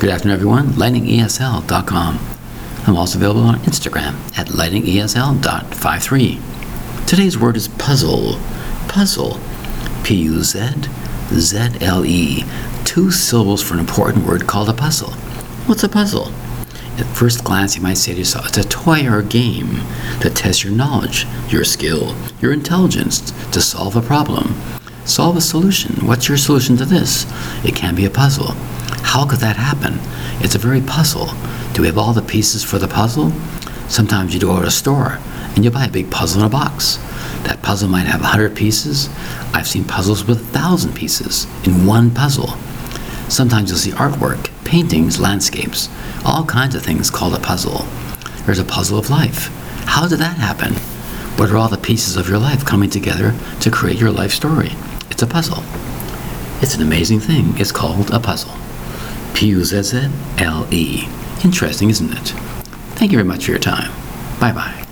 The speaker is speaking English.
Good afternoon, everyone. LightningESL.com. I'm also available on Instagram at lightningesl.53. Today's word is puzzle. Puzzle. P U Z Z L E. Two syllables for an important word called a puzzle. What's a puzzle? At first glance, you might say to yourself, it's a toy or a game to test your knowledge, your skill, your intelligence to solve a problem. Solve a solution. What's your solution to this? It can be a puzzle. How could that happen? It's a very puzzle. Do we have all the pieces for the puzzle? Sometimes you go to a store and you buy a big puzzle in a box. That puzzle might have 100 pieces. I've seen puzzles with 1,000 pieces in one puzzle. Sometimes you'll see artwork, paintings, landscapes, all kinds of things called a puzzle. There's a puzzle of life. How did that happen? What are all the pieces of your life coming together to create your life story? It's a puzzle. It's an amazing thing. It's called a puzzle. P U Z Z L E. Interesting, isn't it? Thank you very much for your time. Bye bye.